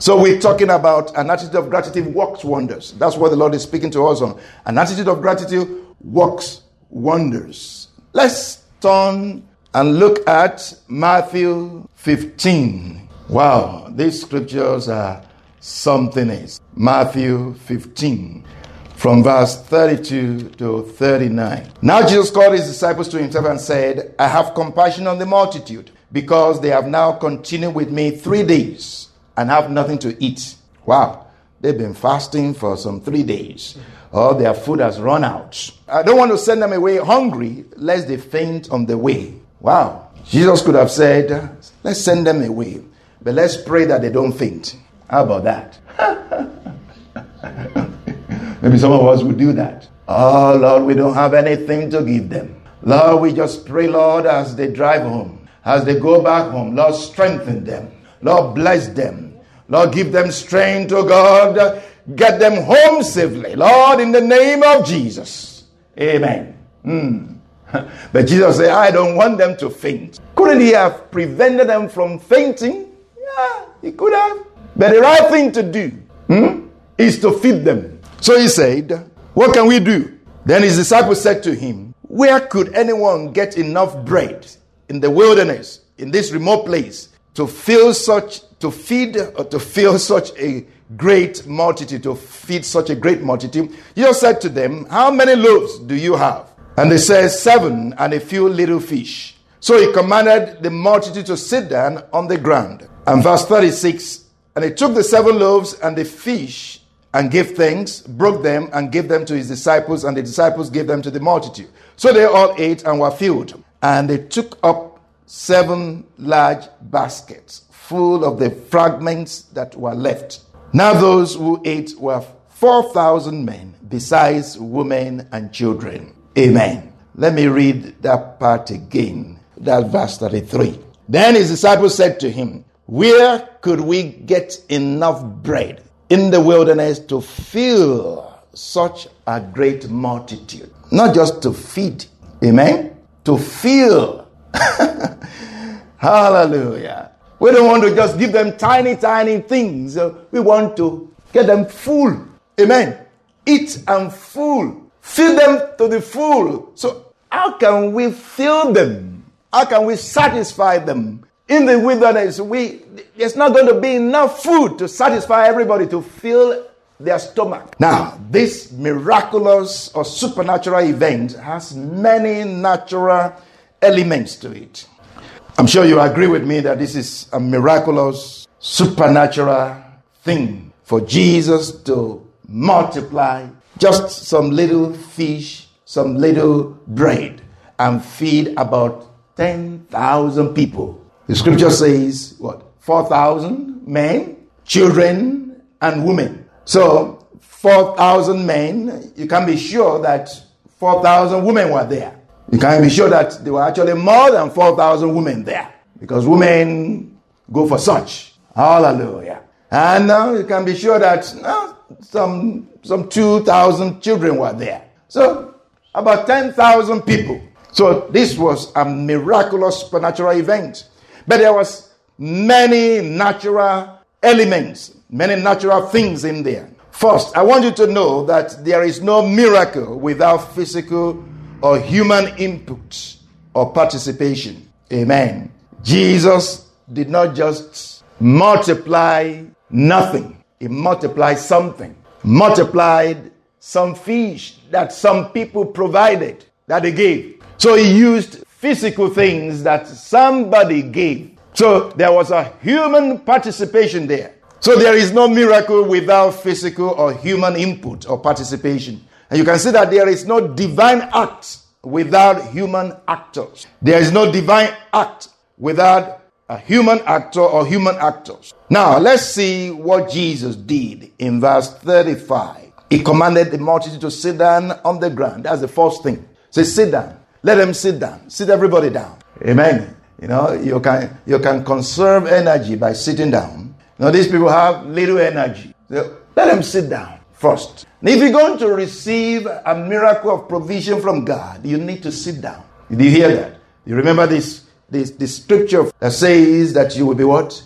So we're talking about an attitude of gratitude works wonders. That's what the Lord is speaking to us on. An attitude of gratitude works wonders. Let's turn and look at Matthew 15. Wow, these scriptures are something else. Matthew 15 from verse 32 to 39. Now Jesus called his disciples to himself and said, I have compassion on the multitude because they have now continued with me three days and have nothing to eat. Wow, they've been fasting for some three days. Or their food has run out. I don't want to send them away hungry, lest they faint on the way. Wow. Jesus could have said, let's send them away, but let's pray that they don't faint. How about that? Maybe some of us would do that. Oh, Lord, we don't have anything to give them. Lord, we just pray, Lord, as they drive home, as they go back home, Lord, strengthen them. Lord, bless them. Lord, give them strength, oh God. Get them home safely. Lord, in the name of Jesus. Amen. Mm. But Jesus said, I don't want them to faint. Couldn't he have prevented them from fainting? Yeah, he could have. But the right thing to do hmm, is to feed them. So he said, What can we do? Then his disciples said to him, Where could anyone get enough bread in the wilderness, in this remote place, to fill such to feed or to fill such a great multitude, to feed such a great multitude, Jesus said to them, How many loaves do you have? And they said, Seven and a few little fish. So he commanded the multitude to sit down on the ground. And verse 36 And he took the seven loaves and the fish and gave thanks, broke them, and gave them to his disciples, and the disciples gave them to the multitude. So they all ate and were filled. And they took up seven large baskets full of the fragments that were left. Now those who ate were 4,000 men, besides women and children. Amen. Let me read that part again. That verse 33. Then his disciples said to him, Where could we get enough bread in the wilderness to fill such a great multitude? Not just to feed, amen? To fill. Hallelujah. We don't want to just give them tiny, tiny things. Uh, we want to get them full. Amen. Eat and full. Fill them to the full. So, how can we fill them? How can we satisfy them? In the wilderness, we, there's not going to be enough food to satisfy everybody to fill their stomach. Now, this miraculous or supernatural event has many natural elements to it. I'm sure you agree with me that this is a miraculous, supernatural thing for Jesus to multiply just some little fish, some little bread, and feed about 10,000 people. The scripture says, what? 4,000 men, children, and women. So, 4,000 men, you can be sure that 4,000 women were there. You can be sure that there were actually more than 4,000 women there because women go for such. Hallelujah. And now you can be sure that some, some 2,000 children were there. So about 10,000 people. So this was a miraculous supernatural event. But there was many natural elements, many natural things in there. First, I want you to know that there is no miracle without physical or human input or participation. Amen. Jesus did not just multiply nothing, he multiplied something. Multiplied some fish that some people provided, that they gave. So he used physical things that somebody gave. So there was a human participation there. So there is no miracle without physical or human input or participation. And you can see that there is no divine act without human actors. There is no divine act without a human actor or human actors. Now, let's see what Jesus did in verse 35. He commanded the multitude to sit down on the ground. That's the first thing. Say, sit down. Let them sit down. Sit everybody down. Amen. You know, you can you can conserve energy by sitting down. Know, these people have little energy. So let them sit down first. if you're going to receive a miracle of provision from God, you need to sit down. Did you hear that? You remember this this, this scripture that says that you will be what?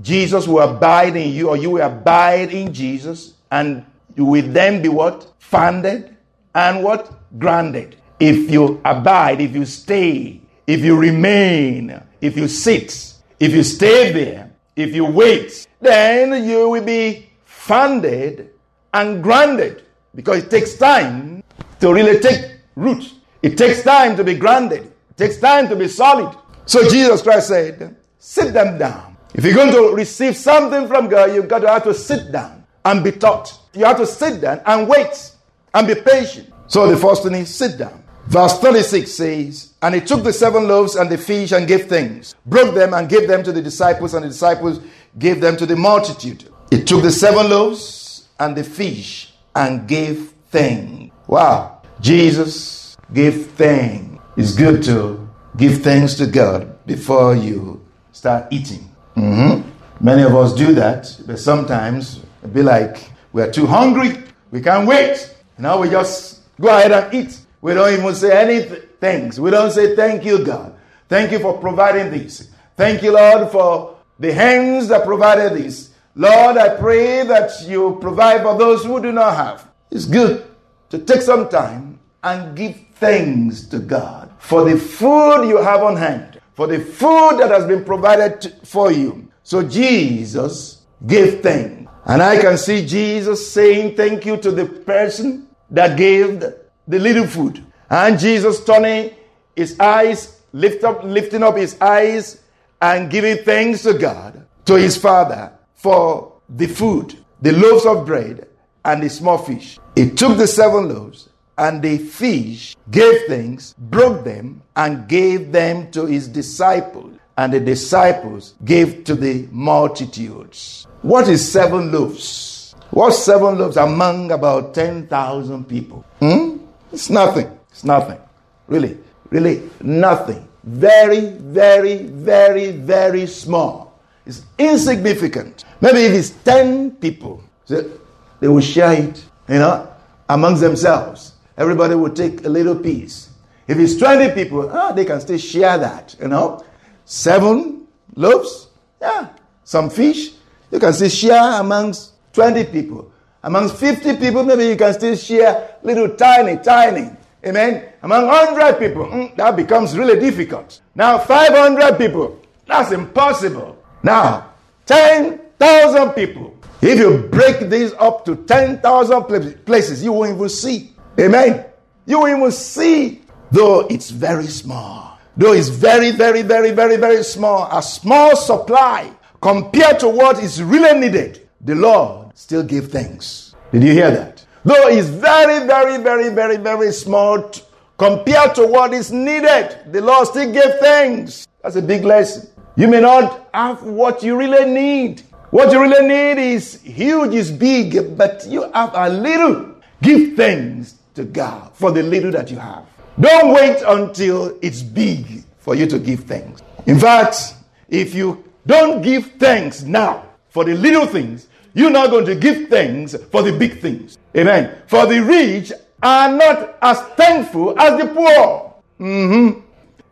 Jesus will abide in you, or you will abide in Jesus, and you will then be what? Founded and what? Grounded. If you abide, if you stay, if you remain, if you sit, if you stay there, if you wait, then you will be founded and grounded because it takes time to really take root. It takes time to be grounded It takes time to be solid. So Jesus Christ said, sit them down. If you're going to receive something from God, you've got to have to sit down and be taught. You have to sit down and wait and be patient. So the first thing is sit down. Verse 36 says, And he took the seven loaves and the fish and gave thanks, broke them and gave them to the disciples, and the disciples gave them to the multitude. He took the seven loaves and the fish and gave thanks. Wow. Jesus gave thanks. It's good to give thanks to God before you start eating. Mm-hmm. Many of us do that, but sometimes it be like we're too hungry, we can't wait. Now we just go ahead and eat. We don't even say any thanks. We don't say thank you, God. Thank you for providing this. Thank you, Lord, for the hands that provided this. Lord, I pray that you provide for those who do not have. It's good to take some time and give thanks to God for the food you have on hand, for the food that has been provided for you. So Jesus gave thanks. And I can see Jesus saying thank you to the person that gave the, little food. And Jesus turning his eyes, lift up, lifting up his eyes and giving thanks to God, to his Father for the food, the loaves of bread and the small fish. He took the seven loaves and the fish, gave thanks, broke them, and gave them to his disciples. And the disciples gave to the multitudes. What is seven loaves? What's seven loaves among about 10,000 people? Hmm? It's nothing. It's nothing. Really, really nothing. Very, very, very, very small. It's insignificant. Maybe if it's 10 people, they will share it, you know, amongst themselves. Everybody will take a little piece. If it's 20 people, ah, they can still share that, you know. Seven loaves, yeah. Some fish, you can still share amongst 20 people. Amongst 50 people, maybe you can still share little tiny, tiny. Amen. Among 100 people, mm, that becomes really difficult. Now, 500 people, that's impossible. Now, 10,000 people. If you break these up to 10,000 places, you won't even see. Amen. You won't even see, though it's very small, though it's very, very, very, very, very small, a small supply compared to what is really needed, the Lord still gave thanks. Did you hear that? Though it's very, very, very, very, very small t- compared to what is needed, the Lord still gave thanks. That's a big lesson. You may not have what you really need. What you really need is huge, is big, but you have a little. Give thanks to God for the little that you have. Don't wait until it's big for you to give thanks. In fact, if you don't give thanks now for the little things, you're not going to give thanks for the big things. Amen. For the rich are not as thankful as the poor. Mm-hmm.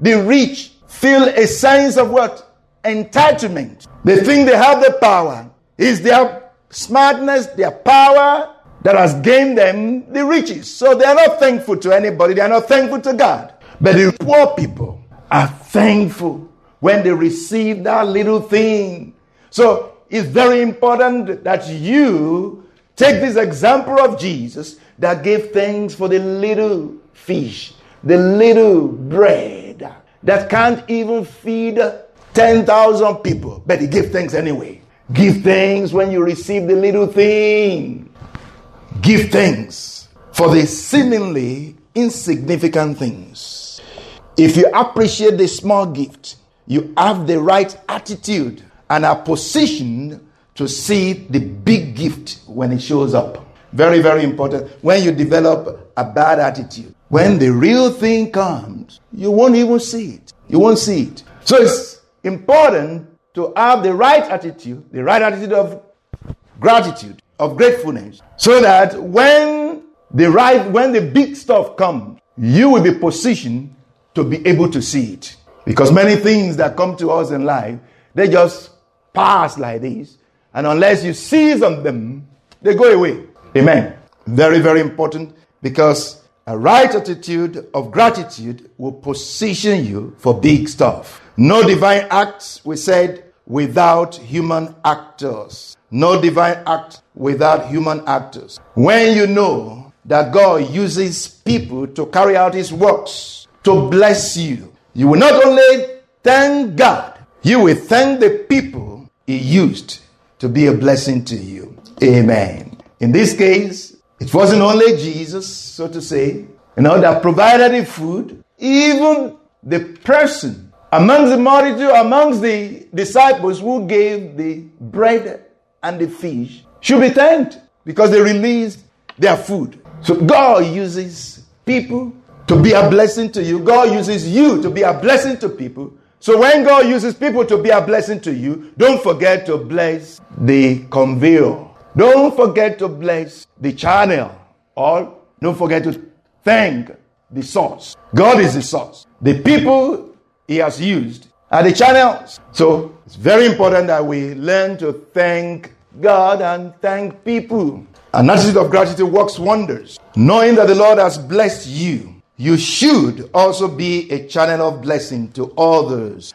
The rich feel a sense of what? Entitlement. They think they have the power. Is their smartness, their power, that has gained them the riches. So they are not thankful to anybody, they are not thankful to God. But the poor people are thankful when they receive that little thing. So it's very important that you take this example of Jesus that gave thanks for the little fish, the little bread that can't even feed 10,000 people, but he gave thanks anyway. Give thanks when you receive the little thing. Give thanks for the seemingly insignificant things. If you appreciate the small gift, you have the right attitude and are positioned to see the big gift when it shows up. Very, very important. When you develop a bad attitude, when the real thing comes, you won't even see it. You won't see it. So it's important to have the right attitude, the right attitude of gratitude, of gratefulness, so that when the right, when the big stuff comes, you will be positioned to be able to see it. Because many things that come to us in life, they just pass like this. And unless you seize on them, they go away. Amen. Very, very important because a right attitude of gratitude will position you for big stuff. No divine acts, we said, without human actors. No divine act without human actors. When you know that God uses people to carry out his works, to bless you, you will not only thank God, you will thank the people he used to be a blessing to you. Amen. In this case, it wasn't only Jesus, so to say, you know, that provided the food, even the person amongst the multitude, amongst the disciples who gave the bread and the fish should be thanked because they released their food. So God uses people to be a blessing to you. God uses you to be a blessing to people. So when God uses people to be a blessing to you, don't forget to bless the conveyor. Don't forget to bless the channel. Or don't forget to thank the source. God is the source. The people he has used are the channels. So it's very important that we learn to thank God and thank people. An attitude of gratitude works wonders. Knowing that the Lord has blessed you, you should also be a channel of blessing to others.